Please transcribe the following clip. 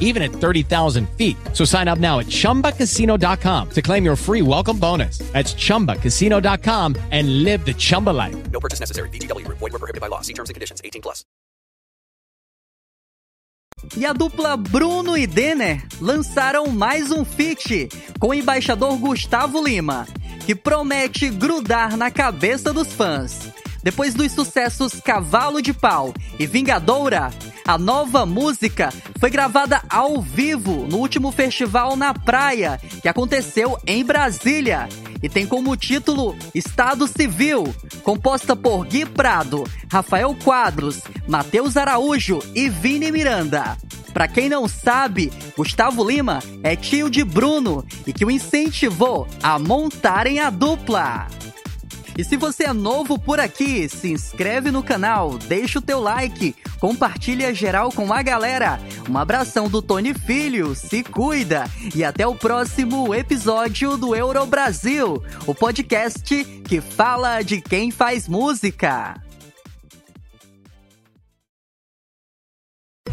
even at 30,000 feet. So sign up now at ChumbaCasino.com to claim your free welcome bonus. That's ChumbaCasino.com and live the Chumba life. No purchase necessary. VGW Group. Void were prohibited by law. See terms and conditions. 18 plus. E a dupla Bruno e Denner lançaram mais um feat com o embaixador Gustavo Lima, que promete grudar na cabeça dos fãs. Depois dos sucessos Cavalo de Pau e Vingadora, a nova música foi gravada ao vivo no último festival na praia, que aconteceu em Brasília, e tem como título Estado Civil, composta por Gui Prado, Rafael Quadros, Matheus Araújo e Vini Miranda. Pra quem não sabe, Gustavo Lima é tio de Bruno e que o incentivou a montarem a dupla. E se você é novo por aqui, se inscreve no canal, deixa o teu like, compartilha geral com a galera. Um abração do Tony Filho, se cuida e até o próximo episódio do Euro Brasil, o podcast que fala de quem faz música.